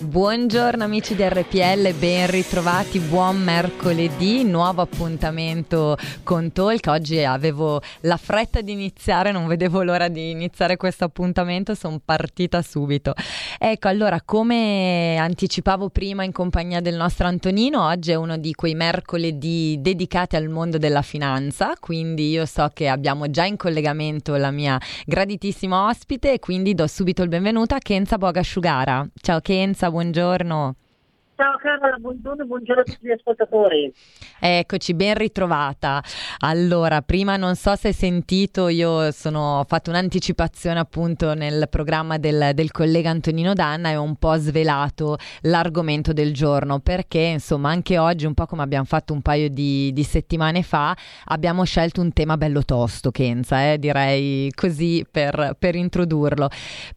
Buongiorno amici di RPL, ben ritrovati, buon mercoledì, nuovo appuntamento con Talk. Oggi avevo la fretta di iniziare, non vedevo l'ora di iniziare questo appuntamento, sono partita subito. Ecco, allora, come anticipavo prima in compagnia del nostro Antonino, oggi è uno di quei mercoledì dedicati al mondo della finanza, quindi io so che abbiamo già in collegamento la mia graditissima ospite e quindi do subito il benvenuto a Kenza Bogasciugara. Ciao Kenza buongiorno. Ciao Carola, buongiorno, buongiorno a tutti gli ascoltatori. Eccoci, ben ritrovata. Allora, prima non so se hai sentito, io sono, ho fatto un'anticipazione appunto nel programma del, del, collega Antonino Danna e ho un po' svelato l'argomento del giorno perché insomma anche oggi, un po' come abbiamo fatto un paio di, di settimane fa, abbiamo scelto un tema bello tosto, Kenza, eh, direi così per, per introdurlo,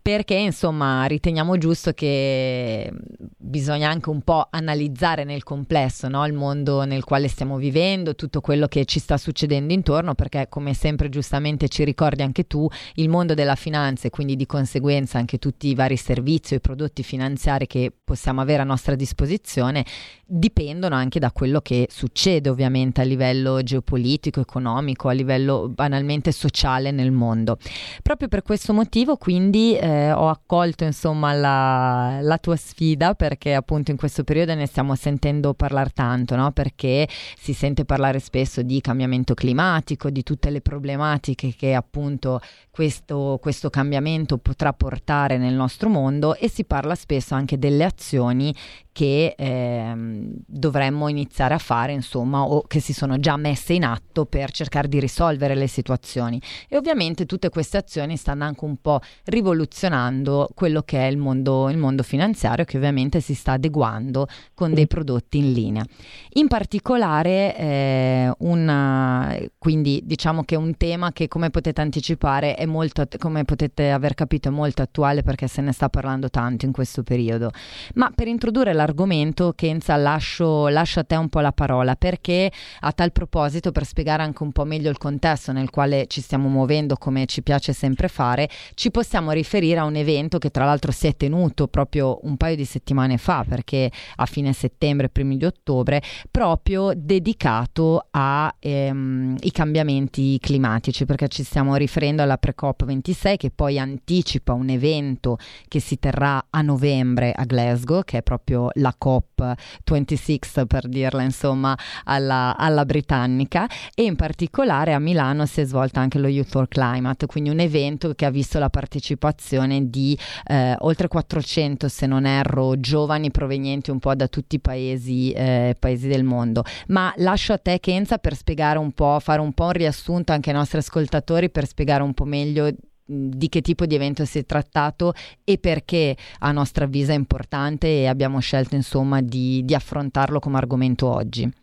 perché insomma riteniamo giusto che bisogna anche un po' po' analizzare nel complesso no? il mondo nel quale stiamo vivendo, tutto quello che ci sta succedendo intorno, perché come sempre giustamente ci ricordi anche tu, il mondo della finanza e quindi di conseguenza anche tutti i vari servizi i prodotti finanziari che possiamo avere a nostra disposizione dipendono anche da quello che succede ovviamente a livello geopolitico, economico, a livello banalmente sociale nel mondo. Proprio per questo motivo quindi eh, ho accolto insomma la, la tua sfida perché appunto in questo questo periodo ne stiamo sentendo parlare tanto, no? perché si sente parlare spesso di cambiamento climatico, di tutte le problematiche che appunto questo, questo cambiamento potrà portare nel nostro mondo e si parla spesso anche delle azioni che ehm, dovremmo iniziare a fare, insomma, o che si sono già messe in atto per cercare di risolvere le situazioni. E ovviamente tutte queste azioni stanno anche un po' rivoluzionando quello che è il mondo, il mondo finanziario, che ovviamente si sta adeguando con dei prodotti in linea. In particolare, eh, una, quindi diciamo che un tema che, come potete anticipare, è molto, come potete aver capito, è molto attuale perché se ne sta parlando tanto in questo periodo. Ma per introdurre l'argomento, Kenza, lascio, lascio a te un po' la parola perché a tal proposito, per spiegare anche un po' meglio il contesto nel quale ci stiamo muovendo, come ci piace sempre fare, ci possiamo riferire a un evento che tra l'altro si è tenuto proprio un paio di settimane fa, perché a fine settembre, primi di ottobre, proprio dedicato ai ehm, cambiamenti climatici, perché ci stiamo riferendo alla pre-COP 26 che poi anticipa un evento che si terrà a novembre a Glasgow, che è proprio la COP26 per dirla insomma alla, alla britannica e in particolare a Milano si è svolta anche lo Youth for Climate, quindi un evento che ha visto la partecipazione di eh, oltre 400 se non erro giovani provenienti un po' da tutti i paesi, eh, paesi del mondo. Ma lascio a te Kenza per spiegare un po', fare un po' un riassunto anche ai nostri ascoltatori per spiegare un po' meglio di che tipo di evento si è trattato e perché a nostro avviso è importante e abbiamo scelto insomma di, di affrontarlo come argomento oggi.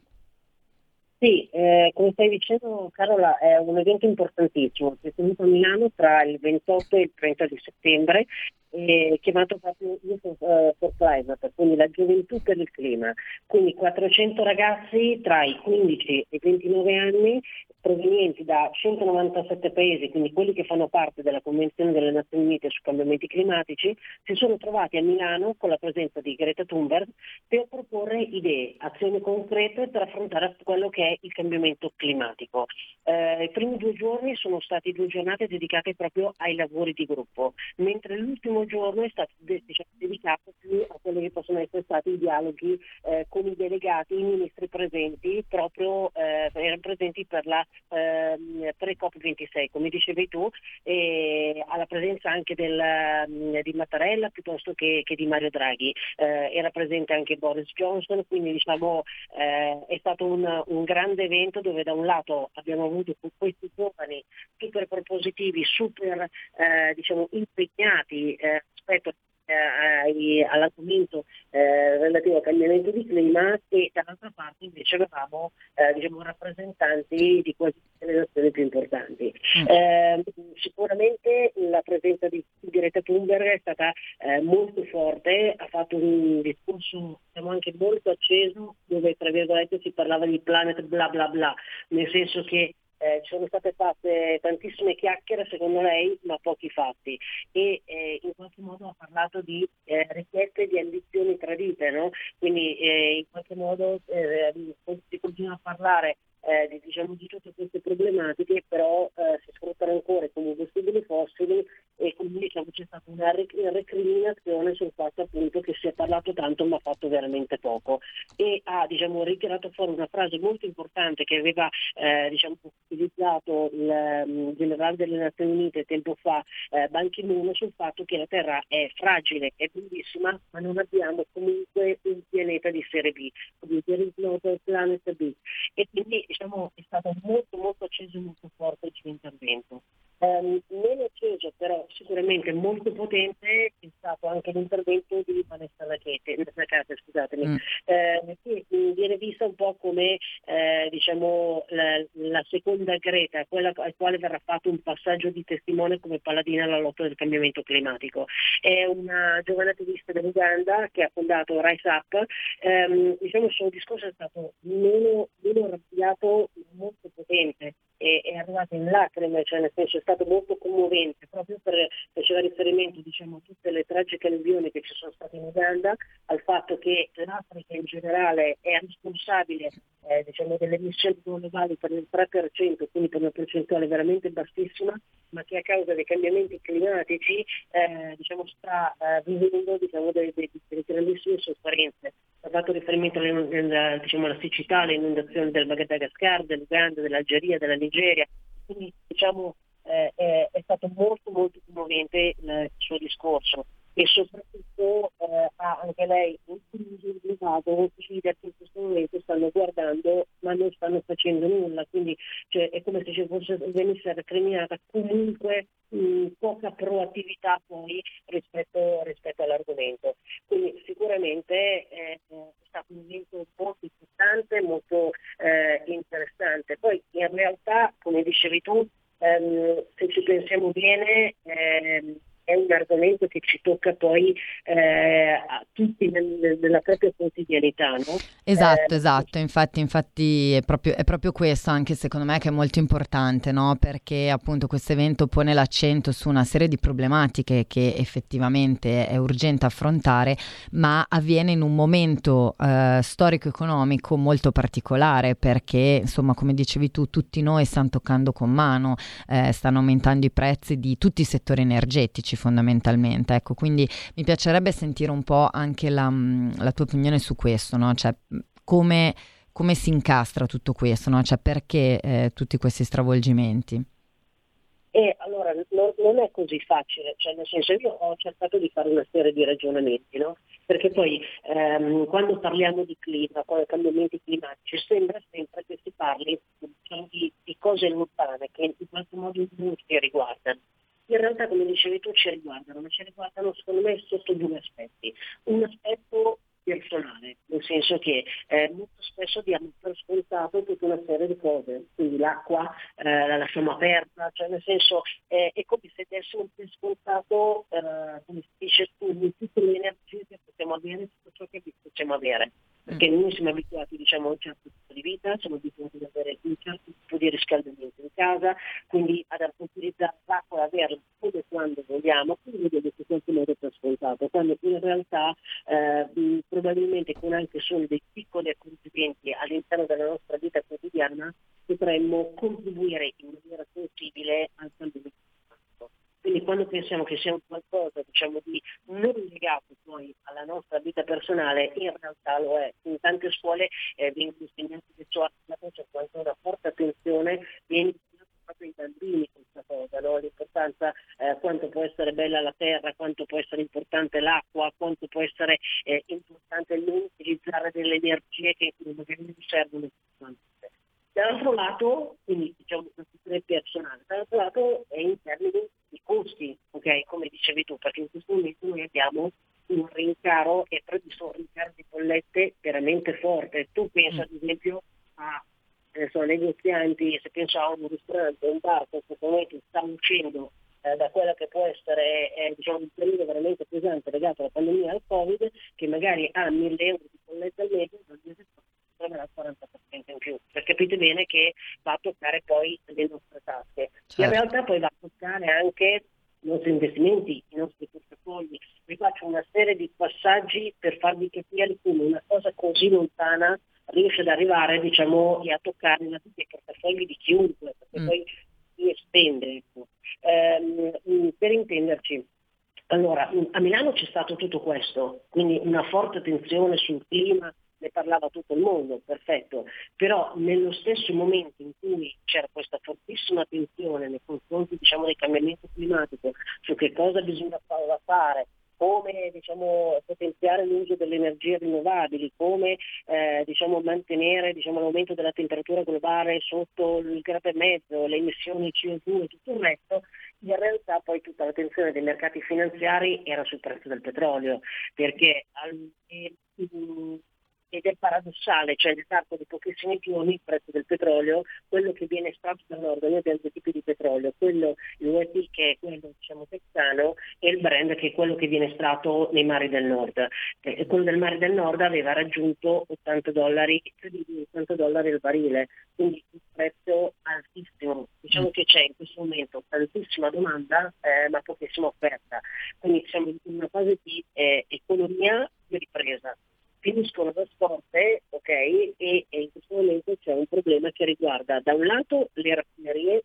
Sì, eh, come stai dicendo Carola, è un evento importantissimo, si è tenuto a Milano tra il 28 e il 30 di settembre eh, chiamato proprio Youth uh, for Climate, quindi la gioventù per il clima. Quindi 400 ragazzi tra i 15 e i 29 anni provenienti da 197 paesi, quindi quelli che fanno parte della Convenzione delle Nazioni Unite sui cambiamenti climatici, si sono trovati a Milano con la presenza di Greta Thunberg per proporre idee, azioni concrete per affrontare quello che è il cambiamento climatico. Eh, I primi due giorni sono stati due giornate dedicate proprio ai lavori di gruppo, mentre l'ultimo giorno è stato diciamo, dedicato più a quelli che possono essere stati i dialoghi eh, con i delegati, i ministri presenti, proprio eh, erano presenti per la eh, pre-COP26, come dicevi tu, alla presenza anche del, mm, di Mattarella piuttosto che, che di Mario Draghi. Eh, era presente anche Boris Johnson, quindi diciamo, eh, è stato un, un grande evento dove da un lato abbiamo avuto questi giovani super propositivi, super eh, diciamo, impegnati eh, rispetto eh, all'argomento eh, relativo al cambiamento di clima e dall'altra parte invece avevamo eh, diciamo, rappresentanti di quasi tutte le nazioni più importanti. Mm. Eh, sicuramente la presenza di, di Greta Thunberg è stata eh, molto forte, ha fatto un discorso diciamo, anche molto acceso dove tra virgolette si parlava di planet bla bla bla, nel senso che eh, ci sono state fatte tantissime chiacchiere secondo lei ma pochi fatti e eh, in qualche modo ha parlato di eh, richieste di ambizioni tradite, no? quindi eh, in qualche modo eh, si continua a parlare eh, di, diciamo, di, tutte queste problematiche, però si sfruttano ancora i combustibili fossili e quindi diciamo, c'è stata una recriminazione sul fatto appunto che si è parlato tanto ma fatto veramente poco e ha diciamo, ritirato fuori una frase molto importante che aveva eh, diciamo, utilizzato il um, generale delle Nazioni Unite tempo fa eh, Ban Ki-moon sul fatto che la Terra è fragile, è bellissima ma non abbiamo comunque un pianeta di serie B, quindi there is planet B e quindi diciamo, è stato molto molto acceso e molto forte il suo intervento. Um, meno acceso però sicuramente molto potente è stato anche l'intervento di Vanessa Lacate, scusatemi, mm. eh, che viene vista un po' come eh, diciamo, la, la, seconda Greta, quella al quale verrà fatto un passaggio di testimone come paladina alla lotta del cambiamento climatico. È una giovane attivista dell'Uganda che ha fondato Rise Up, um, diciamo il suo discorso è stato meno, meno arrabbiato, molto potente e è arrivato in lacrime, cioè nel senso è stato molto commovente, proprio per, faceva riferimento diciamo, a tutte le tragiche alluvioni che ci sono state in Uganda, al fatto che l'Africa in generale è responsabile eh, diciamo, delle emissioni globali per il 3%, quindi per una percentuale veramente bassissima, ma che a causa dei cambiamenti climatici eh, diciamo, sta eh, vivendo diciamo, delle, delle, grandissime sofferenze ha fatto riferimento alla, diciamo, alla siccità, alle inondazioni del Madagascar, dell'Uganda, dell'Algeria, della Nigeria. Quindi diciamo, eh, è, è, stato molto molto commovente il suo discorso e soprattutto eh, ha anche lei incluso il grado leader che in questo momento stanno guardando ma non stanno facendo nulla, quindi cioè, è come se ci fosse, venisse recriminata comunque mh, poca proattività poi rispetto, rispetto, all'argomento. Quindi sicuramente eh, è stato un evento molto importante, molto eh, interessante. Poi in realtà, come dicevi tu, ehm, se ci pensiamo bene, ehm, è un argomento che ci tocca poi eh, a tutti nel, nella propria quotidianità. No? Esatto, eh, esatto, infatti, infatti è, proprio, è, proprio, questo anche secondo me che è molto importante, no? perché appunto questo evento pone l'accento su una serie di problematiche che effettivamente è urgente affrontare, ma avviene in un momento eh, storico-economico molto particolare perché insomma come dicevi tu tutti noi stanno toccando con mano, eh, stanno aumentando i prezzi di tutti i settori energetici fondamentalmente. Ecco, quindi mi piacerebbe sentire un po' anche la, mm, la tua opinione su questo, no? Cioè, come, come si incastra tutto questo, no? Cioè, perché eh, tutti questi stravolgimenti? E allora non, non, è così facile, cioè nel senso io ho cercato di fare una serie di ragionamenti, no? perché poi ehm, quando parliamo di clima, di cambiamenti climatici, sembra sempre che si parli diciamo, di, di, cose lontane che in qualche modo non ci riguardano in realtà come dicevi tu ci riguardano, ma ci riguardano secondo me sotto due aspetti. Un aspetto personale, nel senso che eh, molto spesso diamo per scontato tutta una serie di cose, quindi l'acqua eh, la lasciamo aperta, cioè nel senso eh, è come se dessimo per scontato, eh, come si dice, tutte le energie che possiamo avere, tutto ciò che possiamo avere perché mm. noi siamo abituati diciamo, a un certo tipo di vita, siamo abituati ad avere un certo tipo di riscaldamento in casa, quindi ad utilizzare l'acqua e averla come quando vogliamo, quindi vediamo che qualche modo per scontato, quando in realtà eh, probabilmente con anche solo dei piccoli accorgimenti all'interno della nostra vita quotidiana potremmo contribuire in maniera sensibile al cambiamento quindi quando pensiamo che sia un qualcosa diciamo, di non legato poi alla nostra vita personale, in realtà lo è. In tante scuole eh, viene insegnato che ciò c'è quanto una forte attenzione, viene insegnato proprio ai bambini questa cosa, no? l'importanza eh, quanto può essere bella la terra, quanto può essere importante l'acqua, quanto può essere eh, importante non utilizzare delle energie che magari non servono. Dall'altro lato, quindi diciamo una situazione personale, dall'altro lato è in termini di costi, ok? ok? Come dicevi tu, perché in questo momento noi abbiamo un rincaro e previsto un rincaro di bollette veramente forte. Tu pensa ad esempio a so, negozianti, se penso a un ristorante, un bar che in questo momento sta uscendo eh, da quella che può essere eh, diciamo, un periodo veramente pesante legato alla pandemia al Covid, che magari ha 1000 euro di bolletta al mese, dal troverà il 40% in più, per capite bene che va a toccare poi le nostre tasche. Certo. In realtà poi va a toccare anche i nostri investimenti, i nostri portafogli. Vi faccio una serie di passaggi per farvi capire come una cosa così lontana riesce ad arrivare diciamo, e a toccare i portafogli di chiunque, perché mm. poi si estende. Ecco. Eh, per intenderci, allora, a Milano c'è stato tutto questo, quindi una forte attenzione sul clima, ne parlava tutto il mondo, perfetto, però nello stesso momento in cui c'era questa fortissima attenzione nei confronti diciamo, del cambiamento climatico, su che cosa bisogna fare, come diciamo, potenziare l'uso delle energie rinnovabili, come eh, diciamo, mantenere diciamo, l'aumento della temperatura globale sotto il grado e mezzo, le emissioni CO2 e tutto il resto, in realtà poi tutta l'attenzione dei mercati finanziari era sul prezzo del petrolio, perché al, eh, ed è paradossale, cioè nell'arco di pochissimi giorni il prezzo del petrolio, quello che viene estratto dal nord, noi abbiamo due tipi di petrolio, quello l'UEP che è quello diciamo texano e il Brand che è quello che viene estratto nei mari del nord. E quello del mare del nord aveva raggiunto 80 dollari, 80 dollari al barile, quindi un prezzo altissimo. Diciamo che c'è in questo momento tantissima domanda eh, ma pochissima offerta. Quindi siamo in una fase di eh, economia di ripresa finiscono da scorte, ok? E, e, in questo momento c'è un problema che riguarda da un lato le raffinerie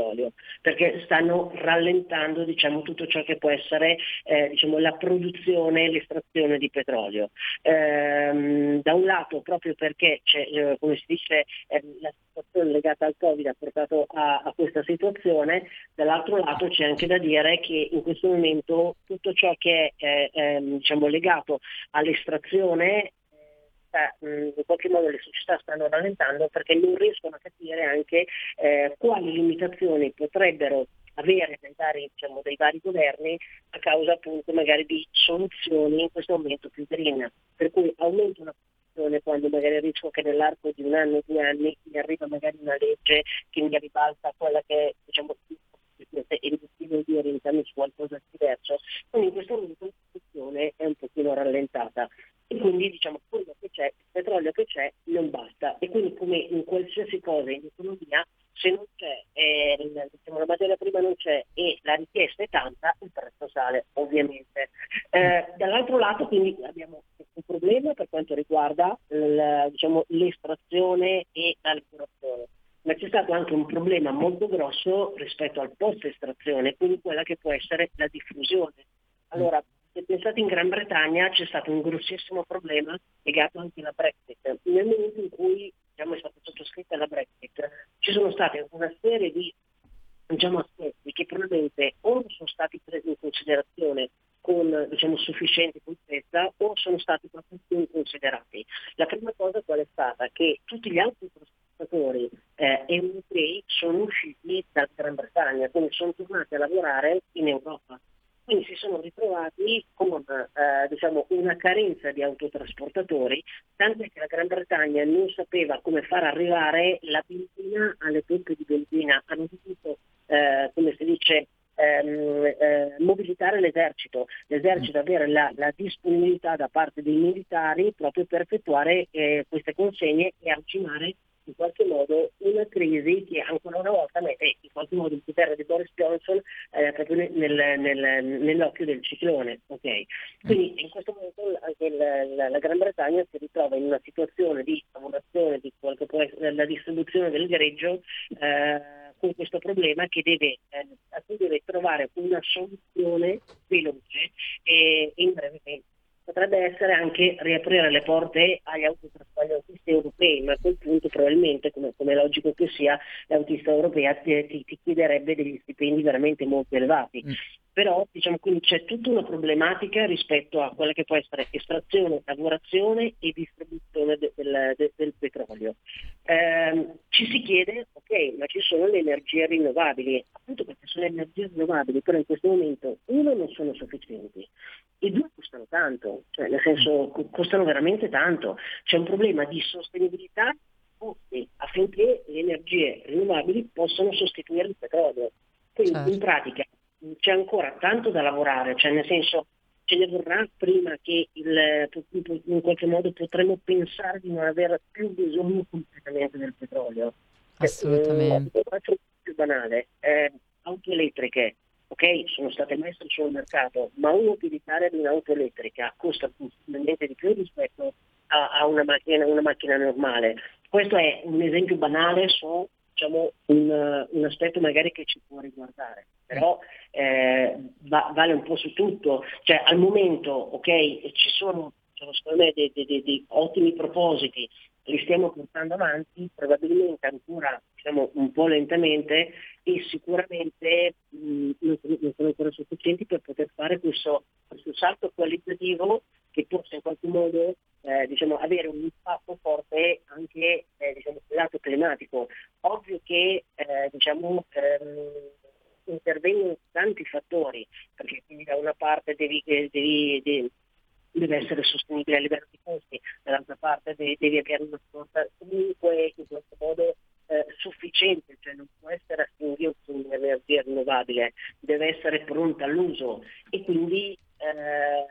petrolio, perché stanno rallentando diciamo, tutto ciò che può essere eh, diciamo, la produzione e l'estrazione di petrolio. Ehm, da un lato proprio perché eh, come si dice, eh, la situazione legata al Covid ha portato a, a, questa situazione, dall'altro lato c'è anche da dire che in questo momento tutto ciò che è eh, ehm, diciamo, legato all'estrazione eh, in qualche modo le società stanno rallentando perché non riescono a capire anche eh, quali limitazioni potrebbero avere dai vari, diciamo, dai vari, governi a causa appunto magari di soluzioni in questo momento più green. Per cui aumenta una posizione quando magari rischio che nell'arco di un anno o due anni mi arriva magari una legge che mi ribalta quella che è diciamo, e decido di orientarmi su qualcosa di diverso. Quindi in questo momento la situazione è un pochino rallentata e quindi diciamo quello c'è, il petrolio che c'è non basta e quindi come in qualsiasi cosa in economia se non c'è, eh, diciamo, la materia prima non c'è e la richiesta è tanta, il prezzo sale ovviamente. Eh, dall'altro lato quindi abbiamo un problema per quanto riguarda l, diciamo, l'estrazione e la lavorazione ma c'è stato anche un problema molto grosso rispetto al post estrazione, quindi quella che può essere la diffusione. Allora, pensate in Gran Bretagna c'è stato un grossissimo problema legato anche alla Brexit. Nel momento in cui diciamo, è stata sottoscritta la Brexit, ci sono state una serie di diciamo, aspetti che probabilmente o non sono stati presi in considerazione con diciamo, sufficiente contezza o sono stati proprio più considerati. La prima cosa qual è stata? Che tutti gli altri lavoratori eh, europei sono usciti dalla Gran Bretagna, quindi sono tornati a lavorare in Europa. Quindi si sono ritrovati con eh, diciamo, una carenza di autotrasportatori, tanto che la Gran Bretagna non sapeva come far arrivare la benzina alle pompe di benzina. Hanno dovuto, eh, come si dice, ehm, eh, mobilitare l'esercito, l'esercito mm. avere la, la, disponibilità da parte dei militari proprio per effettuare eh, queste consegne e arginare in qualche modo una crisi che ancora una volta mette in qualche modo il potere di Boris Johnson eh, proprio nel, nel, nell'occhio del ciclone. Okay? Quindi in questo momento anche la, la, la, Gran Bretagna si ritrova in una situazione di lavorazione di quel che può essere la distribuzione del greggio eh, con questo problema che deve, eh, a cui deve trovare una soluzione veloce e in breve tempo potrebbe essere anche riaprire le porte agli autisti europei, ma a quel punto probabilmente, come, come logico che sia, l'autista europea ti, ti, ti, chiederebbe degli stipendi veramente molto elevati. Mm. Però diciamo, quindi c'è tutta una problematica rispetto a quella che può essere estrazione, lavorazione e distribuzione de, del, de, del, petrolio. Eh, ci si chiede, ok, ok, ma ci sono le energie rinnovabili, appunto perché sono energie rinnovabili, però in questo momento uno non sono sufficienti e due costano tanto, cioè nel senso costano veramente tanto. C'è un problema di sostenibilità affinché le energie rinnovabili possano sostituire il petrolio. Quindi certo. in pratica c'è ancora tanto da lavorare, cioè nel senso ce ne vorrà prima che il, in qualche modo potremo pensare di non avere più bisogno completamente del petrolio. Assolutamente. Eh, faccio più banale, eh, auto elettriche, ok, sono state messe sul mercato, ma un'utilitaria di un'auto elettrica costa possibilmente di più rispetto a, a una, macchina, una macchina normale. Questo è un esempio banale su diciamo, un, un, aspetto magari che ci può riguardare, però eh, va, vale un po' su tutto. Cioè, al momento, ok, ci sono, sono secondo me dei, dei, dei, ottimi propositi, li stiamo portando avanti, probabilmente ancora diciamo, un po' lentamente e sicuramente mh, non, non, sono ancora sufficienti per poter fare questo, questo salto qualitativo che possa in qualche modo eh, diciamo, avere un impatto forte anche eh, diciamo, sul lato climatico. Ovvio che eh, diciamo, ehm, intervengono tanti fattori, perché quindi da una parte devi, devi, devi deve essere sostenibile a livello di costi, dall'altra parte devi, devi avere una sorta comunque in questo modo eh, sufficiente, cioè non può essere a singhiozzo un'energia rinnovabile, deve essere pronta all'uso e quindi eh,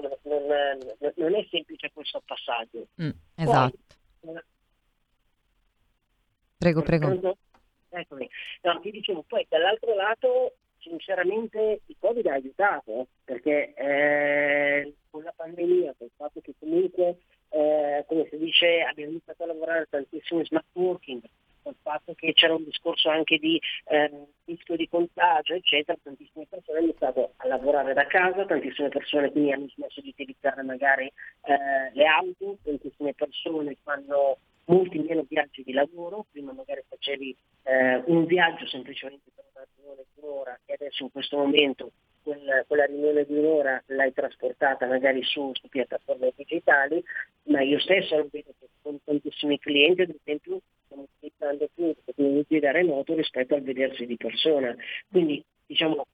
non, non, non, è semplice questo passaggio. Mm, esatto. Poi, prego, prego. Eccomi. No, ti dicevo, poi dall'altro lato sinceramente il Covid ha aiutato perché eh, con la pandemia, con il fatto che comunque, eh, come si dice, abbiamo iniziato a lavorare tantissimo in smart working, col fatto che c'era un discorso anche di eh, rischio di contagio, eccetera, tantissime persone hanno iniziato a lavorare da casa, tantissime persone quindi hanno smesso di utilizzare magari eh, le auto, tantissime persone fanno molti meno viaggi di lavoro, prima magari facevi eh, un viaggio semplicemente per una riunione di un'ora e adesso in questo momento quel, quella riunione di un'ora l'hai trasportata magari su, su, piattaforme digitali, ma io stesso lo vedo che con tantissimi clienti ad esempio stiamo utilizzando più tecnologie da remoto rispetto al vedersi di persona. Quindi diciamo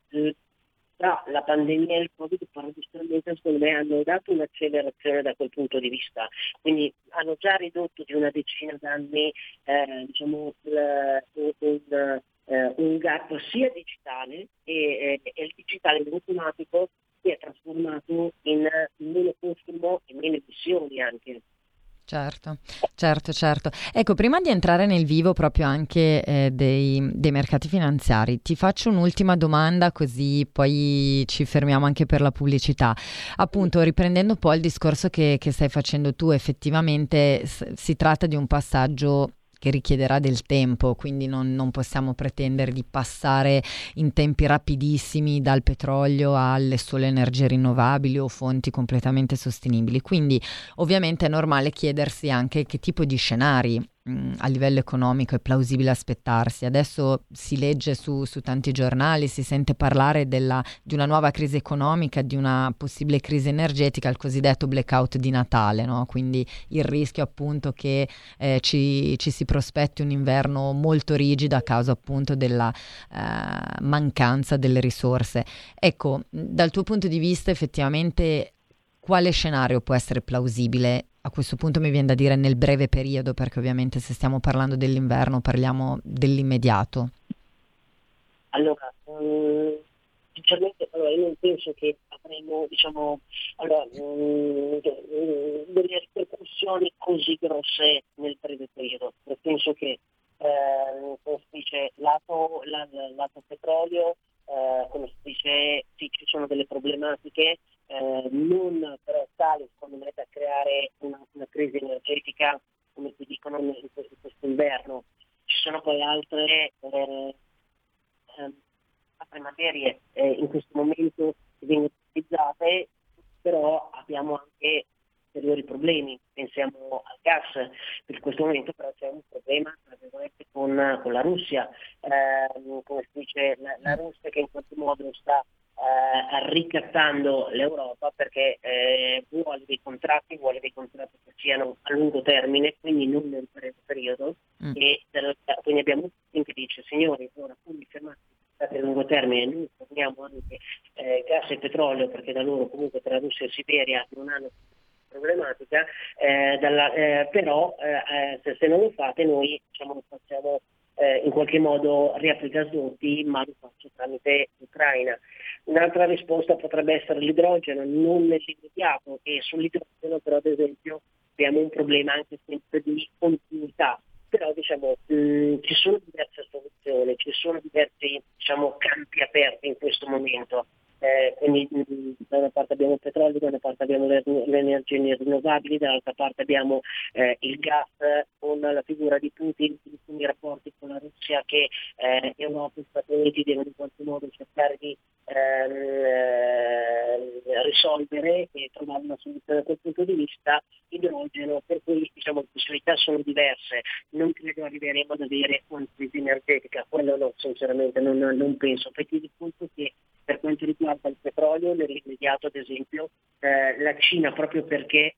tra la pandemia e il Covid paradossalmente secondo me hanno dato un'accelerazione da quel punto di vista, quindi hanno già ridotto di una decina d'anni eh, diciamo, il, un, eh, un, gap sia digitale e, e, e il digitale automatico si è trasformato in meno consumo e meno emissioni anche. Certo, certo, certo. Ecco, prima di entrare nel vivo proprio anche eh, dei, dei, mercati finanziari, ti faccio un'ultima domanda così poi ci fermiamo anche per la pubblicità. Appunto, riprendendo poi il discorso che, che stai facendo tu, effettivamente si tratta di un passaggio che richiederà del tempo, quindi non, non, possiamo pretendere di passare in tempi rapidissimi dal petrolio alle sole energie rinnovabili o fonti completamente sostenibili. Quindi ovviamente è normale chiedersi anche che tipo di scenari a livello economico è plausibile aspettarsi. Adesso si legge su, su tanti giornali, si sente parlare della, di una nuova crisi economica, di una possibile crisi energetica, il cosiddetto blackout di Natale, no? quindi il rischio appunto che eh, ci, ci, si prospetti un inverno molto rigido a causa appunto della eh, mancanza delle risorse. Ecco, dal tuo punto di vista effettivamente quale scenario può essere plausibile a questo punto mi viene da dire nel breve periodo, perché ovviamente se stiamo parlando dell'inverno parliamo dell'immediato. Allora, um, sinceramente allora, io non penso che avremo diciamo, allora, um, delle ripercussioni così grosse nel breve periodo. Io penso che eh, come si dice, lato, la, lato petrolio, eh, come si dice, sì, ci sono delle problematiche, eh, non però tale secondo me da creare una, una crisi energetica come si dicono in questo, inverno. Ci sono poi altre, eh, eh, altre materie eh, in questo momento che vengono utilizzate, però abbiamo anche ulteriori problemi. Pensiamo al gas, per questo momento però c'è un problema con, con la Russia, eh, come si dice, la, la Russia che in qualche modo sta eh, ricattando l'Europa perché eh, vuole dei contratti, vuole dei contratti che siano a lungo termine, quindi non nel breve periodo, mm. e quindi abbiamo un team che dice signori, ora quindi fermate a lungo termine, noi forniamo anche eh, gas e petrolio perché da loro comunque tra Russia e Siberia non hanno problematica, eh, dalla, eh, però eh, se, se, non lo fate noi diciamo, facciamo eh, in qualche modo riapri gasdotti, ma lo faccio tramite l'Ucraina. Un'altra risposta potrebbe essere l'idrogeno, non nell'immediato, e sull'idrogeno però ad esempio abbiamo un problema anche sempre di continuità, però diciamo mh, mm, ci sono diverse soluzioni, ci sono diversi diciamo, campi aperti in questo momento. Eh, quindi da una parte abbiamo il petrolio, da una parte abbiamo le, le energie rinnovabili, dall'altra parte abbiamo eh, il gas con la figura di Putin, quindi i rapporti con la Russia che eh, Europa e Stati Uniti devono in qualche modo cercare di ehm, eh, risolvere e trovare una soluzione da quel punto di vista. Idrogeno, per cui diciamo, le possibilità sono diverse, non credo arriveremo ad avere una crisi energetica, quello no, sinceramente non, non penso, perché di conto che per quanto riguarda il petrolio, nell'immediato ad esempio, eh, la Cina proprio perché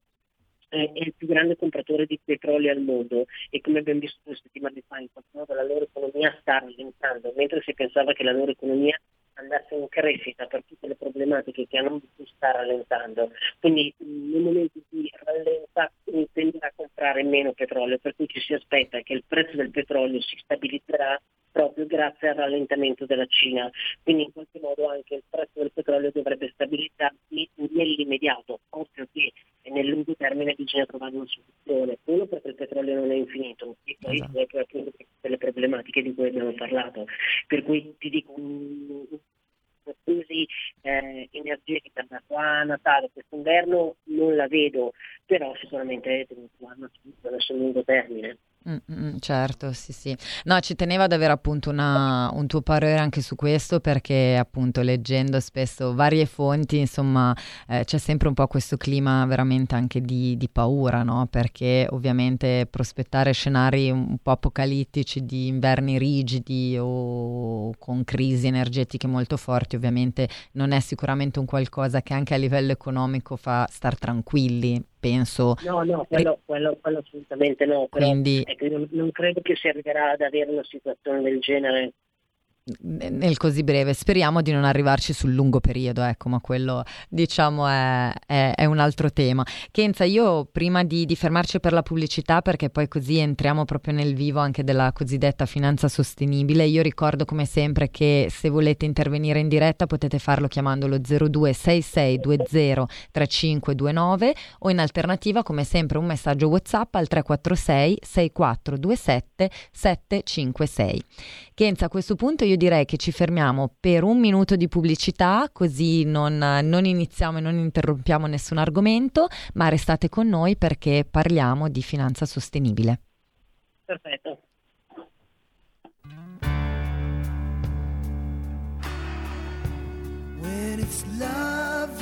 è il più grande compratore di petrolio al mondo. E come abbiamo visto due settimane fa in qualche modo la loro economia sta rallentando, mentre si pensava che la loro economia andasse in crescita per tutte le problematiche che hanno visto sta rallentando. Quindi nel momento in cui rallenta tenderà a comprare meno petrolio, per cui ci si aspetta che il prezzo del petrolio si stabilizzerà proprio grazie al rallentamento della Cina. Quindi in qualche modo anche il prezzo del petrolio dovrebbe stabilizzarsi nell'immediato, ovvio che nel lungo termine bisogna trovare una soluzione. Uno perché il petrolio non è infinito e poi esatto. appunto le problematiche di cui abbiamo parlato. Per cui ti dico un, crisi eh, energetica da qua a Natale quest'inverno non la vedo, però sicuramente trovare una soluzione sul lungo termine. Mm, mm, mm, certo, sì, sì. No, ci tenevo ad avere appunto una, un tuo parere anche su questo perché appunto leggendo spesso varie fonti, insomma, eh, c'è sempre un po' questo clima veramente anche di, di, paura, no? Perché ovviamente prospettare scenari un po' apocalittici di inverni rigidi o con crisi energetiche molto forti ovviamente non è sicuramente un qualcosa che anche a livello economico fa star tranquilli penso. No, no, quello, quello, quello assolutamente no, però Quindi... ecco, non, non credo che si arriverà ad avere una situazione del genere nel così breve. Speriamo di non arrivarci sul lungo periodo, ecco, ma quello diciamo è, è, è un altro tema. Kenza, io prima di, di, fermarci per la pubblicità, perché poi così entriamo proprio nel vivo anche della cosiddetta finanza sostenibile, io ricordo come sempre che se volete intervenire in diretta potete farlo chiamando lo 0266203529 o in alternativa come sempre un messaggio WhatsApp al 346 6427 756. Kenza, a questo punto io io direi che ci fermiamo per un minuto di pubblicità, così non, non iniziamo e non interrompiamo nessun argomento, ma restate con noi perché parliamo di finanza sostenibile. Perfetto. When it's love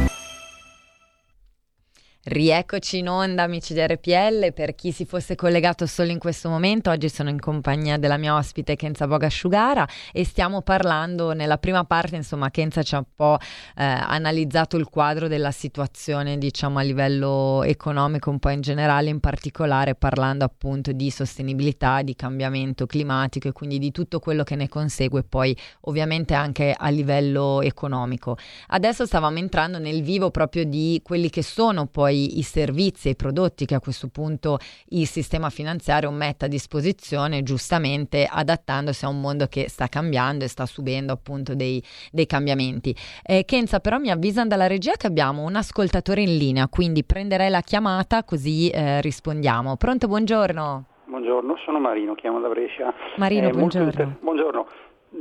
Rieccoci in onda amici di RPL, per chi si fosse collegato solo in questo momento, oggi sono in compagnia della mia ospite Kenza Bogasciugara e stiamo parlando nella prima parte, insomma Kenza ci ha un po' eh, analizzato il quadro della situazione diciamo a livello economico un po' in generale, in particolare parlando appunto di sostenibilità, di cambiamento climatico e quindi di tutto quello che ne consegue poi ovviamente anche a livello economico. Adesso stavamo entrando nel vivo proprio di quelli che sono poi poi i servizi e i prodotti che a questo punto il sistema finanziario mette a disposizione, giustamente adattandosi a un mondo che sta cambiando e sta subendo appunto dei, dei cambiamenti. Eh, Kenza, però mi avvisano dalla regia che abbiamo un ascoltatore in linea, quindi prenderei la chiamata così eh, rispondiamo. Pronto, buongiorno. Buongiorno, sono Marino, chiamo da Brescia. Marino, eh, buongiorno. Inter- buongiorno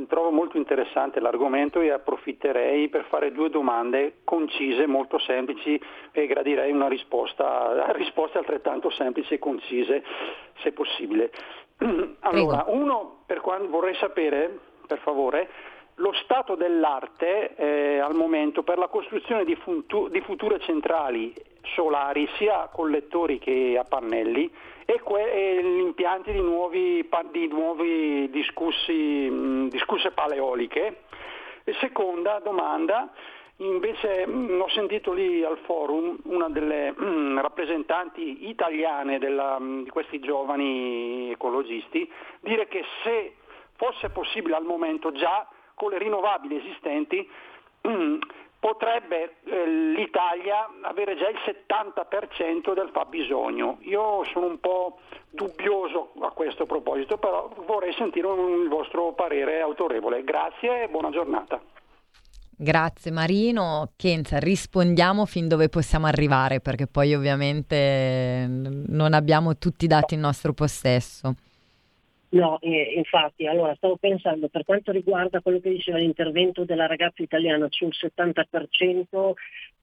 trovo molto interessante l'argomento e approfitterei per fare due domande concise, molto semplici e gradirei una risposta, risposte altrettanto semplici e concise se possibile. Allora, uno, per quando vorrei sapere, per favore, lo stato dell'arte eh, al momento per la costruzione di, funtu- di, future centrali solari sia a collettori che a pannelli e, que- e gli impianti di nuovi, di nuovi discussi, mh, discusse paleoliche. E seconda domanda, invece mh, ho sentito lì al forum una delle mh, rappresentanti italiane della, di questi giovani ecologisti dire che se fosse possibile al momento già con le rinnovabili esistenti potrebbe eh, l'Italia avere già il 70% del fabbisogno. Io sono un po' dubbioso a questo proposito, però vorrei sentire un, il vostro parere autorevole. Grazie e buona giornata. Grazie Marino. Kenza, rispondiamo fin dove possiamo arrivare perché poi ovviamente non abbiamo tutti i dati in nostro possesso. No, eh, infatti, allora stavo pensando per quanto riguarda quello che diceva l'intervento della ragazza italiana sul 70%,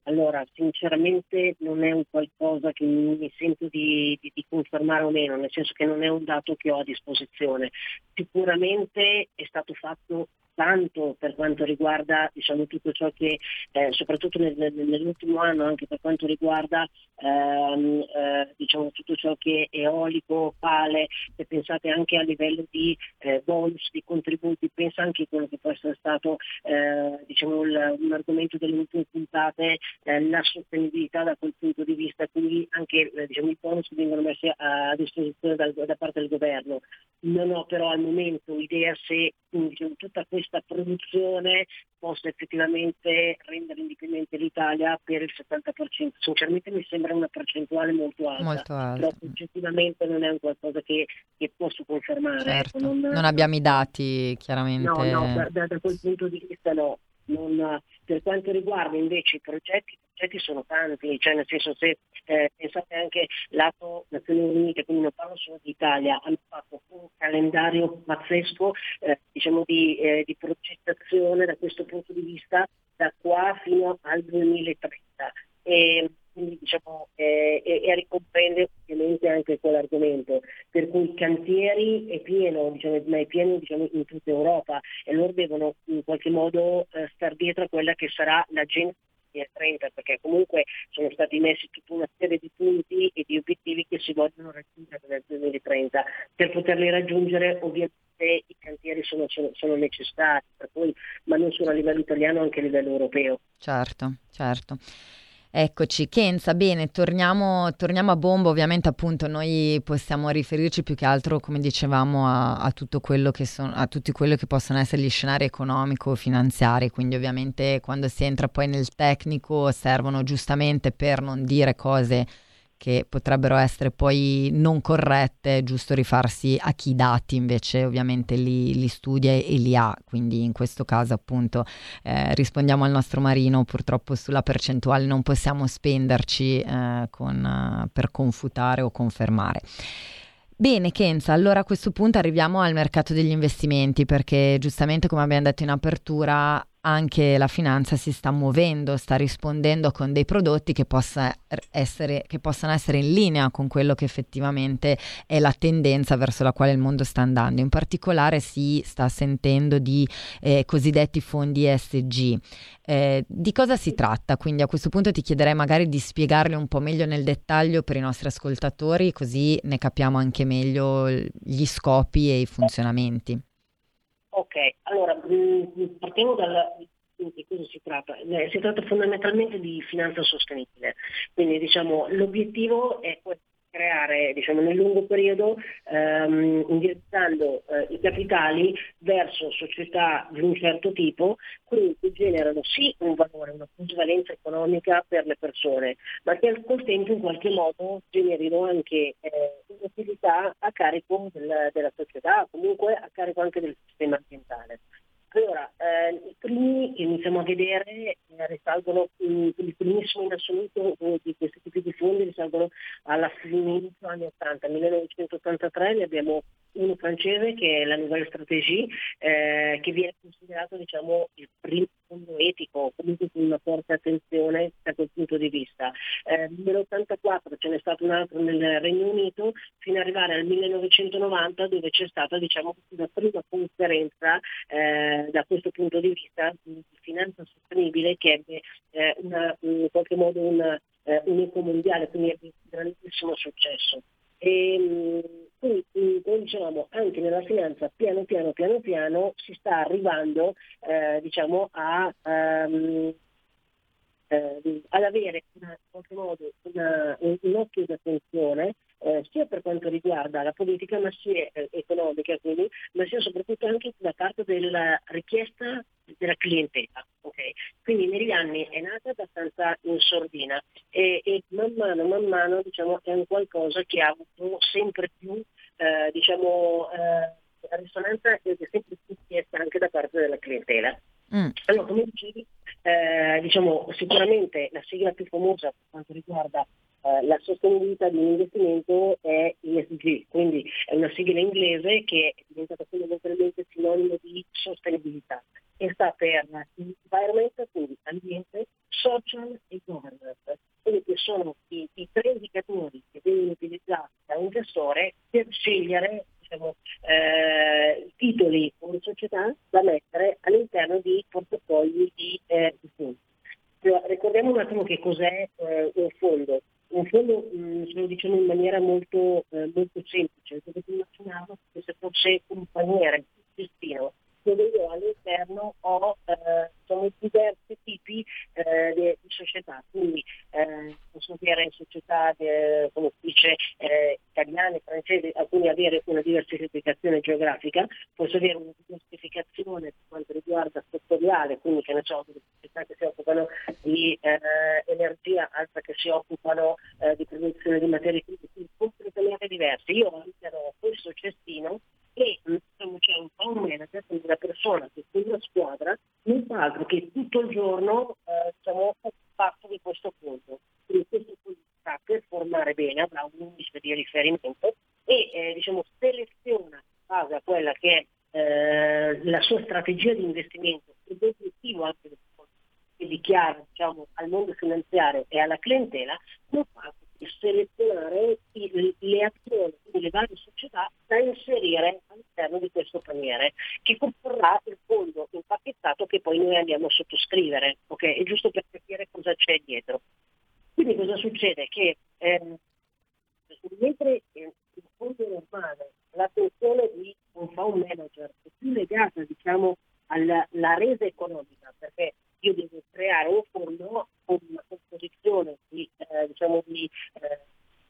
allora sinceramente non è un qualcosa che mi sento di, di, di, confermare o meno, nel senso che non è un dato che ho a disposizione. Sicuramente è stato fatto tanto per quanto riguarda diciamo, tutto ciò che, eh, soprattutto nel, nell'ultimo anno, anche per quanto riguarda ehm, eh, diciamo, tutto ciò che è eolico, pale, se pensate anche a livello di eh, bonus, di contributi, pensa anche a quello che può essere stato eh, diciamo, il, un argomento delle ultime puntate, eh, la sostenibilità da quel punto di vista, quindi anche eh, diciamo, i bonus vengono messi a, a disposizione dal, da parte del governo. Non ho però al momento idea se diciamo, tutta questa produzione possa effettivamente rendere indipendente l'Italia per il 70%. Sinceramente mi sembra una percentuale molto alta, molto alta. però oggettivamente non è un qualcosa che, che posso confermare. Certo. Ecco, non, non, abbiamo i dati chiaramente. No, no, da, da, da quel punto di vista no. Non, per quanto riguarda invece i progetti, i progetti sono tanti, cioè nel senso se eh, pensate anche lato Nazioni Unite, quindi non parlo solo d'Italia, hanno fatto un calendario pazzesco eh, diciamo di, eh, di, progettazione da questo punto di vista da qua fino al 2030. E, quindi diciamo, eh, e, e, ricomprende ovviamente anche quell'argomento, per cui cantieri è pieno, diciamo, ma è pieno diciamo, in tutta Europa e loro devono in qualche modo eh, star dietro a quella che sarà l'agenda 30 perché comunque sono stati messi tutta una serie di punti e di obiettivi che si vogliono raggiungere nel 2030. Per poterli raggiungere ovviamente i cantieri sono, sono, sono necessari, cui, ma non solo a livello italiano, anche a livello europeo. Certo, certo. Eccoci, Kenza, bene, torniamo, torniamo, a bomba, ovviamente appunto noi possiamo riferirci più che altro, come dicevamo, a, a, tutto quello che son, a tutti quelli che possono essere gli scenari economico-finanziari, quindi ovviamente quando si entra poi nel tecnico servono giustamente per non dire cose che potrebbero essere poi non corrette, giusto rifarsi a chi i dati invece ovviamente li, li, studia e li ha, quindi in questo caso appunto eh, rispondiamo al nostro Marino, purtroppo sulla percentuale non possiamo spenderci eh, con, uh, per confutare o confermare. Bene Kenza, allora a questo punto arriviamo al mercato degli investimenti perché giustamente come abbiamo detto in apertura anche la finanza si sta muovendo, sta rispondendo con dei prodotti che, possa essere, che, possano essere in linea con quello che effettivamente è la tendenza verso la quale il mondo sta andando. In particolare si sta sentendo di eh, cosiddetti fondi ESG. Eh, di cosa si tratta? Quindi a questo punto ti chiederei magari di spiegarli un po' meglio nel dettaglio per i nostri ascoltatori, così ne capiamo anche meglio gli scopi e i funzionamenti. Ok, allora mm, partiamo dal, di cosa si tratta? Eh, si tratta fondamentalmente di finanza sostenibile, quindi diciamo, l'obiettivo è creare diciamo, nel lungo periodo ehm, indirizzando eh, i capitali verso società di un certo tipo, quindi che generano sì un valore, una plusvalenza economica per le persone, ma che al contempo in qualche modo generino anche eh, un'utilità a carico del, della società, comunque a carico anche del sistema ambientale. Allora, eh, i primi che iniziamo a vedere eh, risalgono, mm, il primissimo in assoluto eh, di questi tipi di fondi risalgono alla fine degli anni 80, 1983 ne abbiamo uno francese che è la Nouvelle Stratégie, eh, che viene considerato diciamo, il primo fondo etico, comunque con una forte attenzione da quel punto di vista. Eh, nell'84 ce n'è stato un altro nel Regno Unito, fino ad arrivare al 1990 dove c'è stata diciamo, una prima conferenza eh, da questo punto di vista di finanza sostenibile che ebbe eh, una, in qualche modo una, eh, un eco mondiale, quindi ebbe grandissimo successo. E, mm, quindi, come dicevamo, anche nella finanza piano piano piano piano si sta arrivando eh, diciamo, a, um, eh, ad avere in qualche modo una, un, un occhio di attenzione eh, sia per quanto riguarda la politica ma sia eh, economica, quindi, ma sia soprattutto anche da parte della richiesta della clientela. Okay? Quindi negli anni è nata abbastanza in sordina e, e man mano, man mano diciamo, è un qualcosa che ha avuto sempre più eh, diciamo, eh, risonanza ed è sempre più chiesta anche da parte della clientela. Mm. Allora, come dicevi, eh, diciamo, sicuramente la sigla più famosa per quanto riguarda eh, la sostenibilità di un investimento è ESG, quindi è una sigla inglese che è diventata fondamentalmente sinonimo di sostenibilità e sta per environment, quindi ambiente, social e governance, quindi che sono i, i tre indicatori che vengono utilizzati da un gestore per scegliere diciamo, eh, titoli o società da mettere all'interno di portafogli di, eh, di fondi. Ricordiamo un attimo che cos'è eh, un fondo. Un fondo mh, mm, se lo diciamo in maniera molto, eh, molto semplice, dovete immaginare che se fosse un paniere, cestino, dove io all'interno ho eh, sono diversi tipi eh, di, società, quindi eh, posso avere società de, come si dice eh, italiane, francesi, alcuni avere una diversificazione geografica, posso avere una diversificazione per quanto riguarda settoriale, quindi che ne so, delle società che si occupano di eh, energia, altre che si occupano eh, di produzione di materie prime, completamente diverse. Io all'interno questo cestino e diciamo, c'è un po' un manager, quindi una persona che è una squadra, non fa altro che tutto il giorno eh, diciamo, parte di questo punto. Quindi questo punto sta per formare bene, avrà un indice di riferimento e eh, diciamo, seleziona in base a quella che è eh, la sua strategia di investimento e l'obiettivo anche che dichiara diciamo, al mondo finanziario e alla clientela selezionare le azioni, le varie società da inserire all'interno di questo paniere, che comporrà il fondo impacchettato che poi noi andiamo a sottoscrivere, ok? È giusto per capire cosa c'è dietro. Quindi cosa succede? Che ehm, mentre eh, il fondo normale l'attenzione di un fund manager è più legata diciamo, alla, alla resa economica, perché io devo creare un fondo con una composizione di, eh, diciamo, di eh,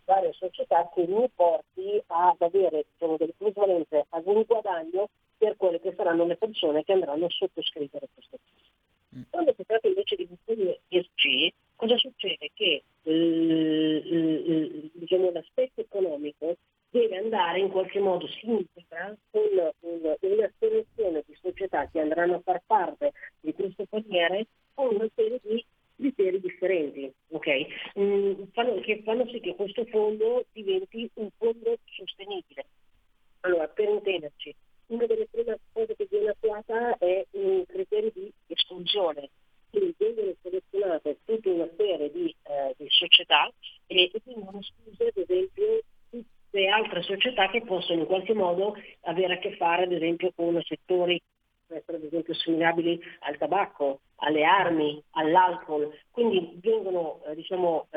varie società che mi porti ad avere diciamo, delle plusvalenze ad un guadagno per quelle che saranno le persone che andranno a sottoscrivere questo fondo. Mm. Quando si tratta invece di fondo ESG, cosa succede? Che eh, diciamo, l'aspetto economico deve andare in qualche modo si integra con una selezione di società che andranno a far parte di questo paniere con una serie di criteri differenti, okay? mm, fanno, che fanno sì che questo fondo diventi un fondo sostenibile. Allora, per intenderci, una delle prime cose che viene attuata è un criterio di esclusione, quindi vengono selezionate tutta una serie di, eh, di società e, vengono escluse ad esempio tutte altre società che possono in qualche modo avere a che fare ad esempio con settori ad esempio assimilabili al tabacco, alle armi, all'alcol, quindi vengono eh, diciamo, eh,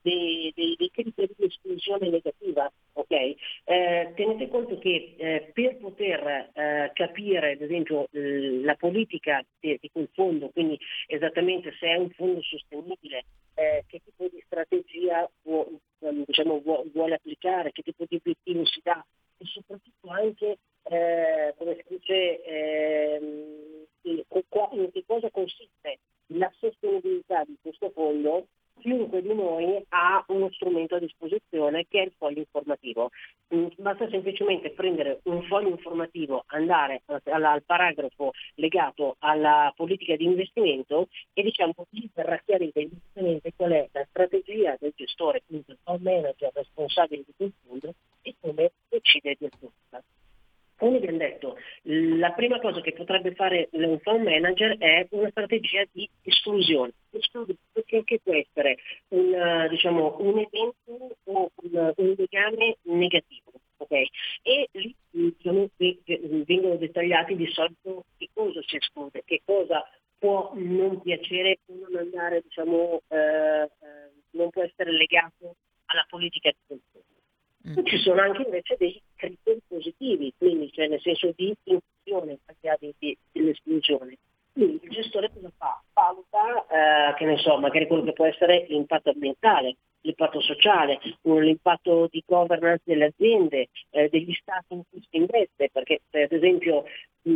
dei, dei, dei, criteri di esclusione negativa. Okay? Eh, tenete conto che eh, per poter eh, capire ad esempio la politica di, di, quel fondo, quindi esattamente se è un fondo sostenibile, eh, che tipo di strategia può, diciamo, vuole applicare, che tipo di obiettivo si dà e soprattutto anche eh, come si dice, ehm, in che cosa consiste la sostenibilità di questo fondo, chiunque di noi ha uno strumento a disposizione che è il foglio informativo. Mm, basta semplicemente prendere un foglio informativo, andare al paragrafo legato alla politica di investimento e diciamo lì verrà chiarita esattamente qual è la strategia del gestore, quindi il manager responsabile di quel fondo e come decide di attuarla. Come abbiamo detto, la prima cosa che potrebbe fare un fund manager è una strategia di esclusione, perché può essere un, diciamo, un evento o un, un legame negativo. Okay? E lì diciamo, vengono dettagliati di solito che cosa si esclude, che cosa può non piacere o non andare, diciamo, eh, eh, non può essere legato alla politica di consumo. Mm. Ci sono anche invece dei criteri positivi, quindi cioè nel senso di inclusione al di, di, dell'esclusione. Quindi il gestore cosa fa? Eh, che ne so, magari quello che può essere l'impatto ambientale, l'impatto sociale, l'impatto di governance delle aziende, eh, degli stati in cui si investe, perché ad esempio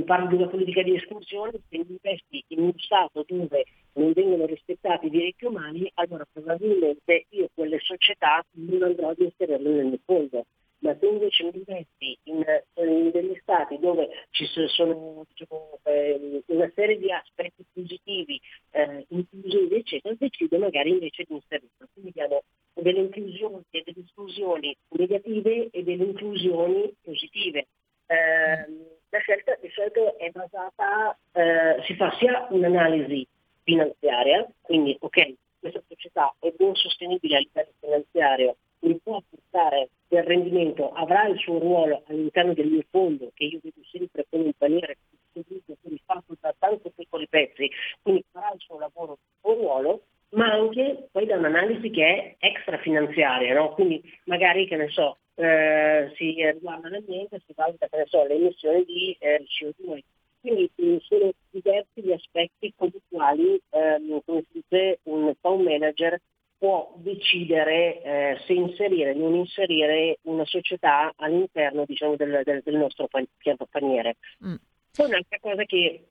parlo di una politica di esclusione, se investi in un stato dove non vengono rispettati i diritti umani, allora probabilmente io quelle società non andrò ad inserirle nel mio fondo. Ma se invece mi investi in, in, degli stati dove ci sono diciamo, eh, una serie di aspetti positivi, eh, inclusivi, eccetera, decido magari invece di inserirlo. Quindi abbiamo delle inclusioni e delle esclusioni negative e delle inclusioni positive. Eh, la scelta di solito è basata, eh, si fa sia un'analisi finanziaria, quindi ok, questa società è ben sostenibile a livello finanziario, mi può portare del rendimento, avrà il suo ruolo all'interno del mio fondo, che io vedo sempre come un paniere fatto da tanti piccoli pezzi, quindi suo lavoro, suo ruolo, ma anche poi da un'analisi che è extrafinanziaria, no? quindi magari che ne so, eh, si riguarda l'ambiente, si valuta che ne so, le emissioni di eh, CO2. Quindi eh, sono diversi gli aspetti con i quali ehm, come si dice, un fund manager può decidere eh, se inserire o non inserire una società all'interno diciamo, del, del, del, nostro paniere. Mm. Poi un'altra cosa che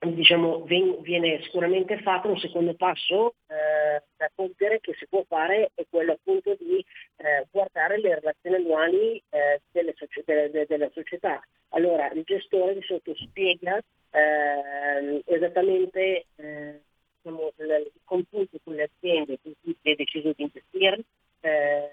diciamo, viene sicuramente fatto un secondo passo eh, da compiere che si può fare è quello appunto di eh, guardare le relazioni annuali eh, delle, de, de, della società. Allora il gestore di solito spiega eh, esattamente eh, diciamo, il computo con le aziende con cui si è deciso di investire, eh,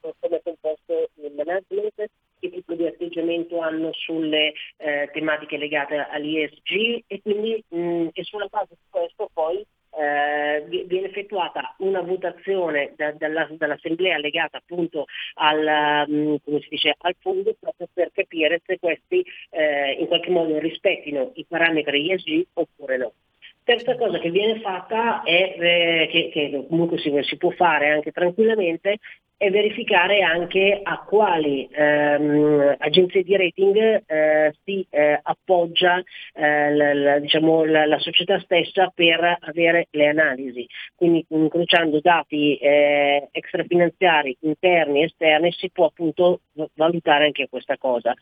come è composto il management, che tipo di atteggiamento hanno sulle eh, tematiche legate all'ISG e quindi mh, e sulla base di questo poi eh, viene effettuata una votazione da, dalla, dall'assemblea legata appunto al, um, dice, al, fondo proprio per capire se questi eh, in qualche modo rispettino i parametri ESG oppure no. Terza cosa che viene fatta è, eh, che, che, comunque si, si, può fare anche tranquillamente, è verificare anche a quali ehm, agenzie di rating eh, si eh, appoggia eh, la, la, diciamo, la, la, società stessa per avere le analisi. Quindi incrociando dati eh, extrafinanziari interni e esterni si può appunto valutare anche questa cosa.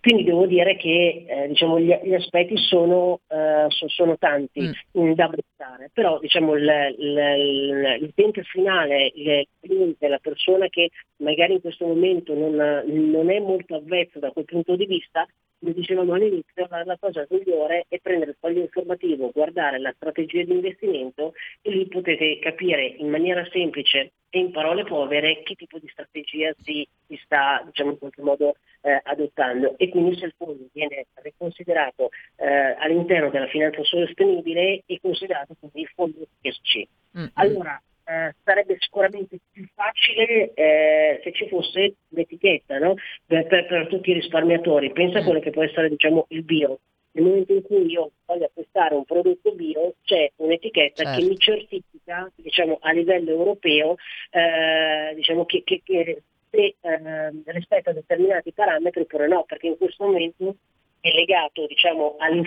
Quindi devo dire che eh, diciamo, gli, gli, aspetti sono, uh, so, sono tanti mm. da apprezzare, però diciamo, l'utente finale, il cliente, la persona che magari in questo momento non, non è molto avvezzo da quel punto di vista, come dicevamo all'inizio, la, cosa migliore è prendere il foglio informativo, guardare la strategia di investimento e lì potete capire in maniera semplice e in parole povere che tipo di strategia si, si sta diciamo, in qualche modo eh, adottando e quindi se il fondo viene riconsiderato eh, all'interno della finanza sostenibile è considerato come il fondo ESG. Mm-hmm. Allora, eh, sarebbe sicuramente più facile eh, se ci fosse l'etichetta no? per, per, per, tutti i risparmiatori. Pensa a mm. quello che può essere diciamo, il bio. Nel momento in cui io voglio acquistare un prodotto bio c'è un'etichetta certo. che mi certifica diciamo, a livello europeo eh, diciamo, che, che, che se eh, rispetta determinati parametri oppure no, perché in questo momento è legato diciamo, al,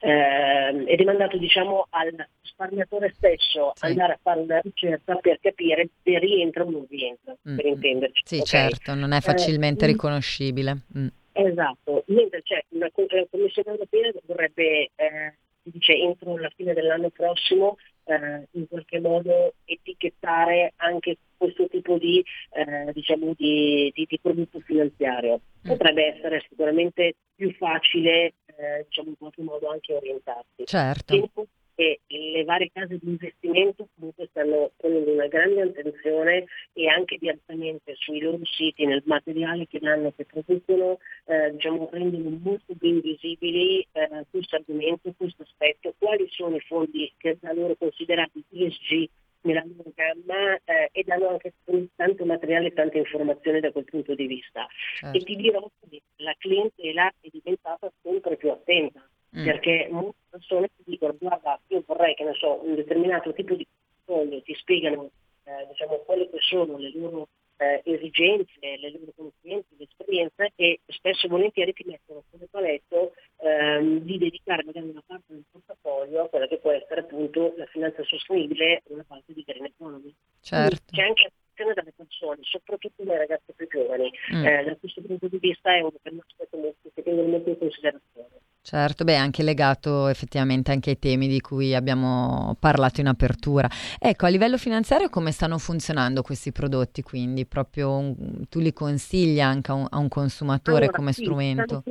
eh, è demandato diciamo, al risparmiatore stesso sì. andare a fare una ricerca per capire se rientra o non rientra, mm. per intenderci. Sì, okay? certo, non è facilmente eh, riconoscibile. Mm. Esatto, mentre c'è una, la Commissione europea dovrebbe, eh, dice, entro la fine dell'anno prossimo eh, in qualche modo etichettare anche questo tipo di, eh, diciamo di, di, di, prodotto finanziario. Mm. Potrebbe essere sicuramente più facile eh, diciamo in qualche modo anche orientarsi. Certo. Tempo e le varie case di investimento comunque stanno ponendo una grande attenzione e anche direttamente sui loro siti, nel materiale che danno, che producono, eh, diciamo, rendono molto ben visibili eh, questo argomento, questo aspetto, quali sono i fondi che da loro considerati ESG nella loro gamma eh, e danno anche tanto materiale e tante informazioni da quel punto di vista. Certo. E ti dirò che la clientela è diventata sempre più attenta mm. perché molte persone ti dicono guarda io vorrei che ne so un determinato tipo di portafoglio ti spiegano eh, diciamo quelle che sono le loro eh, esigenze, le loro conoscenze, le esperienze e spesso e volentieri ti mettono come paletto ehm, di dedicare magari una parte del portafoglio a quella che può essere appunto la finanza sostenibile una parte di green economy. Certo. C'è anche attenzione dalle persone, soprattutto le ragazze più giovani. Mm. Eh, da questo punto di vista è un aspetto che tengo molto in considerazione. Certo, beh, anche legato effettivamente anche ai temi di cui abbiamo parlato in apertura. Ecco, a livello finanziario come stanno funzionando questi prodotti? Quindi proprio un, tu li consigli anche a un, a un consumatore allora, come sì, strumento?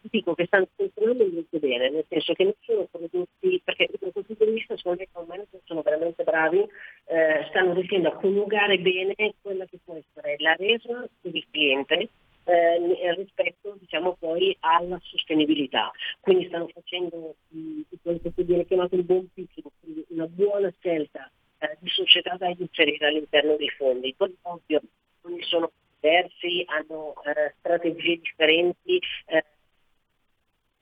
Dico che stanno funzionando molto bene, nel senso che non sono prodotti, perché da questo punto di vista sono dei manager sono veramente bravi, eh, stanno riuscendo a coniugare bene quella che può essere la resa per il cliente eh, rispetto diciamo, poi alla sostenibilità. Quindi stanno facendo mh, quello che viene chiamato il buon picking, una buona scelta eh, di società da inserire all'interno dei fondi. Poi ovvio, sono diversi, hanno eh, strategie differenti eh,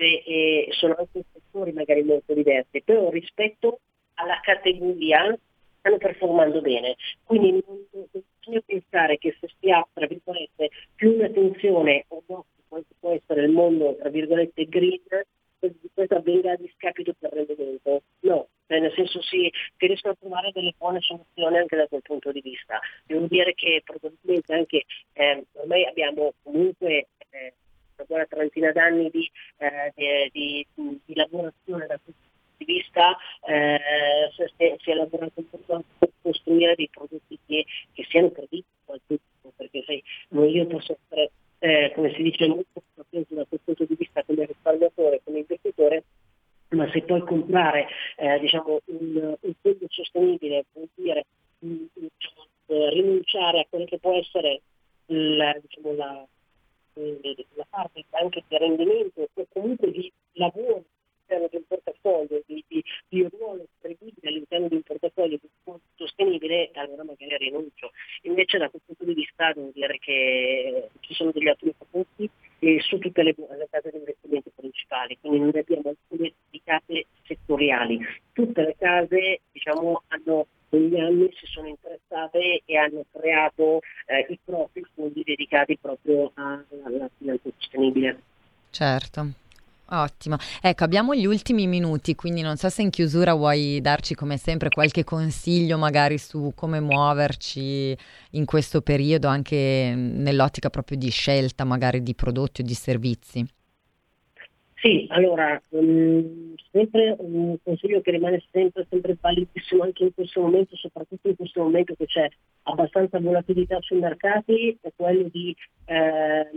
e sono anche settori magari molto diversi, però rispetto alla categoria stanno performando bene. Quindi non, bisogna pensare che se si ha, tra virgolette, più un'attenzione o no quanto può essere il mondo, tra virgolette, green, questo avvenga a discapito del rendimento. No, cioè nel senso si, riescono a trovare delle buone soluzioni anche da quel punto di vista. Devo dire che probabilmente anche eh, ormai abbiamo comunque eh, una buona trentina d'anni di, eh, di, di, di lavorazione da questo di vista eh, si, è lavorato un po' per costruire dei prodotti che, che siano credibili al pubblico, perché sai, io posso essere, eh, come si dice, molto attento da questo punto di vista come risparmiatore, come investitore, ma se puoi comprare eh, diciamo, un, un fondo sostenibile vuol dire diciamo, rinunciare a quello che può essere la, diciamo, la, la parte anche di rendimento o comunque di lavoro all'interno di un portafoglio di, di, di ruolo credibile all'interno di un portafoglio sostenibile, allora magari rinuncio. Invece da questo punto di vista devo dire che ci sono degli ottimi prodotti su tutte le, le case di investimento principali, quindi non abbiamo alcune dedicate settoriali. Tutte le case diciamo, hanno negli anni si sono interessate e hanno creato eh, i propri fondi dedicati proprio alla finanza sostenibile. Certo. Ottimo. Ecco, abbiamo gli ultimi minuti, quindi non so se in chiusura vuoi darci come sempre qualche consiglio magari su come muoverci in questo periodo, anche nell'ottica proprio di scelta magari di prodotti o di servizi. Sì, allora, um, sempre un consiglio che rimane sempre, sempre validissimo anche in questo momento, soprattutto in questo momento che c'è abbastanza volatilità sui mercati, è quello di eh,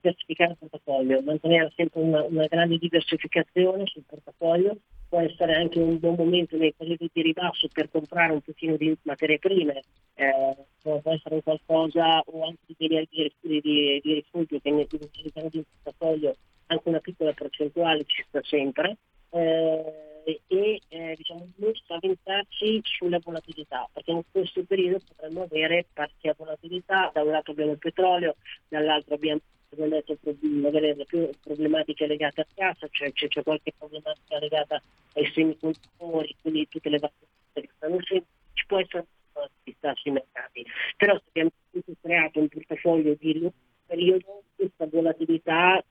diversificare il portafoglio, mantenere sempre una, una, grande diversificazione sul portafoglio, può essere anche un buon momento nei periodi di ribasso per comprare un pochino di materie prime, eh, può essere qualcosa o anche di beni di, di, di, rifugio che all'interno di un portafoglio anche una piccola percentuale ci sta sempre. Eh, e eh, diciamo, non spaventarci sulla volatilità, perché in questo periodo potremmo avere parti volatilità, da un lato abbiamo il petrolio, dall'altro abbiamo detto, magari le più problematiche legate a cassa, cioè c'è, c'è qualche problematica legata ai semiconduttori, quindi tutte le varie che stanno uscendo, ci può essere una volatilità sui mercati. Però se abbiamo creato un portafoglio di lungo periodo, questa volatilità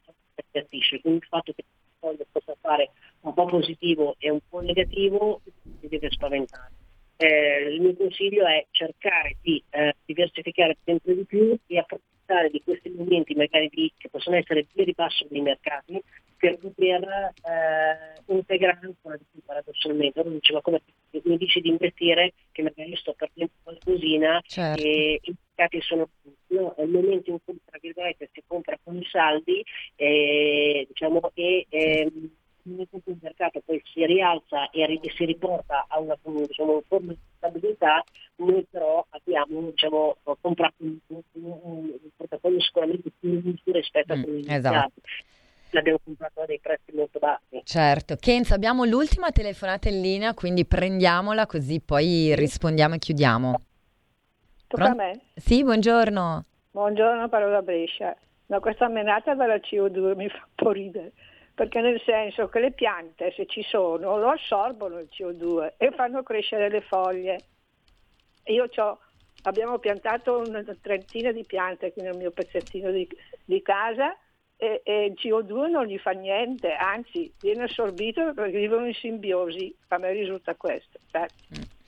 si attisce, quindi il fatto che il portafoglio possa fare un po' positivo e un po' negativo si deve spaventare. Eh, il mio consiglio è cercare di eh, diversificare sempre di più e approfittare di questi momenti magari di, che possono essere di ribasso dei mercati per poter eh, integrare ancora di più paradossalmente. Allora diceva come mi dici di investire che magari sto perdendo qualcosina certo. e i mercati sono no, è il momento in cui tra virgolette si compra con i saldi eh, diciamo, e ehm, il mercato poi si rialza e si riporta a una diciamo, forma di stabilità, noi però abbiamo diciamo, comprato un, un, un, portafoglio sicuramente più lungo rispetto mm, a quello esatto. L'abbiamo comprato a dei prezzi molto bassi. Certo. Kenza, abbiamo l'ultima telefonata in linea, quindi prendiamola così poi rispondiamo e chiudiamo. Tocca Pronto? a me? Sì, buongiorno. Buongiorno, parlo da Brescia. No, questa menata della CO2 mi fa un po' ridere perché nel senso che le piante, se ci sono, lo assorbono il CO2 e fanno crescere le foglie. Io abbiamo piantato una trentina di piante qui nel mio pezzettino di, di casa e, e, il CO2 non gli fa niente, anzi viene assorbito perché vivono in simbiosi. A me risulta questo. Certo. Mm.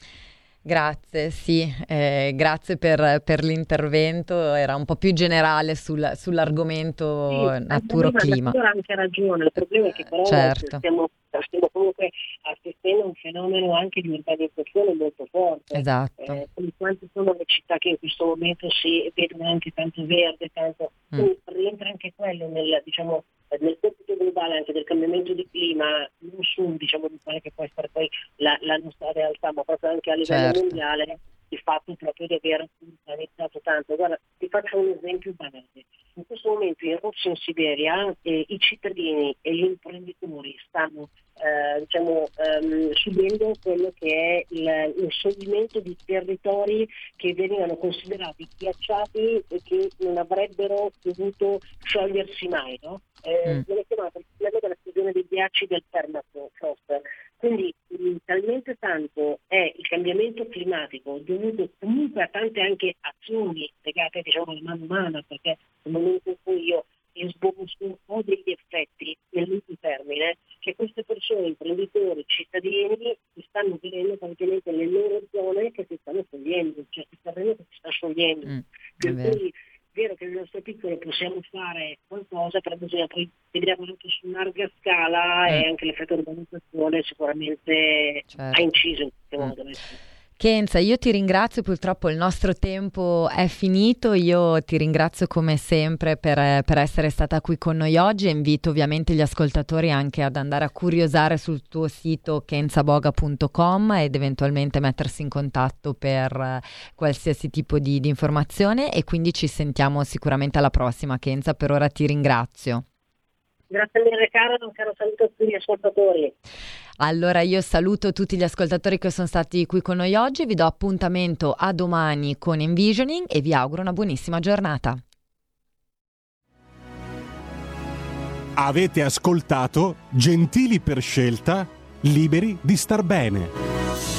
Grazie, sì, eh, grazie per, per, l'intervento, era un po' più generale sul, sull'argomento sì, natura-clima. Ha anche ragione, il problema è che però certo. stiamo, stiamo, comunque assistendo a un fenomeno anche di urbanizzazione molto forte. Esatto. Eh, quante sono le città che in questo momento si vedono anche tanto verde, tanto... Mm. rientra anche quello nel, diciamo, nel compito globale anche del cambiamento di clima, non su diciamo, di quale che può essere poi la, la, nostra realtà, ma proprio anche a livello certo. mondiale, il fatto proprio di aver organizzato tanto. Guarda, ti faccio un esempio banale. In questo momento in Russia e in Siberia eh, i cittadini e gli imprenditori stanno eh, diciamo, ehm, subendo quello che è il, il scioglimento di territori che venivano considerati ghiacciati e che non avrebbero dovuto sciogliersi mai. No? Eh, mm. Viene chiamato il problema della fusione dei ghiacci del permafrost. Quindi mh, talmente tanto è il cambiamento climatico dovuto comunque a tante anche azioni legate diciamo, alla mano umana, perché nel momento in cui io sbosco ho degli effetti nel lungo termine che queste persone, imprenditori, cittadini, si stanno vedendo praticamente le loro zone che si stanno sciogliendo, cioè il terreno che si sta sciogliendo. Mm, vero che nel nostro piccolo possiamo fare qualcosa, però bisogna poi vedere anche su larga scala mm. e anche l'effetto urbanizzazione sicuramente certo. ha inciso in questo modo. Mm. Kenza, io ti ringrazio, purtroppo il nostro tempo è finito, io ti ringrazio come sempre per, per, essere stata qui con noi oggi. E invito ovviamente gli ascoltatori anche ad andare a curiosare sul tuo sito kenzaboga.com ed eventualmente mettersi in contatto per qualsiasi tipo di, di informazione. E quindi ci sentiamo sicuramente alla prossima Kenza, per ora ti ringrazio. Grazie mille caro, un caro saluto a tutti gli ascoltatori. Allora io saluto tutti gli ascoltatori che sono stati qui con noi oggi, vi do appuntamento a domani con Envisioning e vi auguro una buonissima giornata. Avete ascoltato Gentili per scelta, liberi di star bene.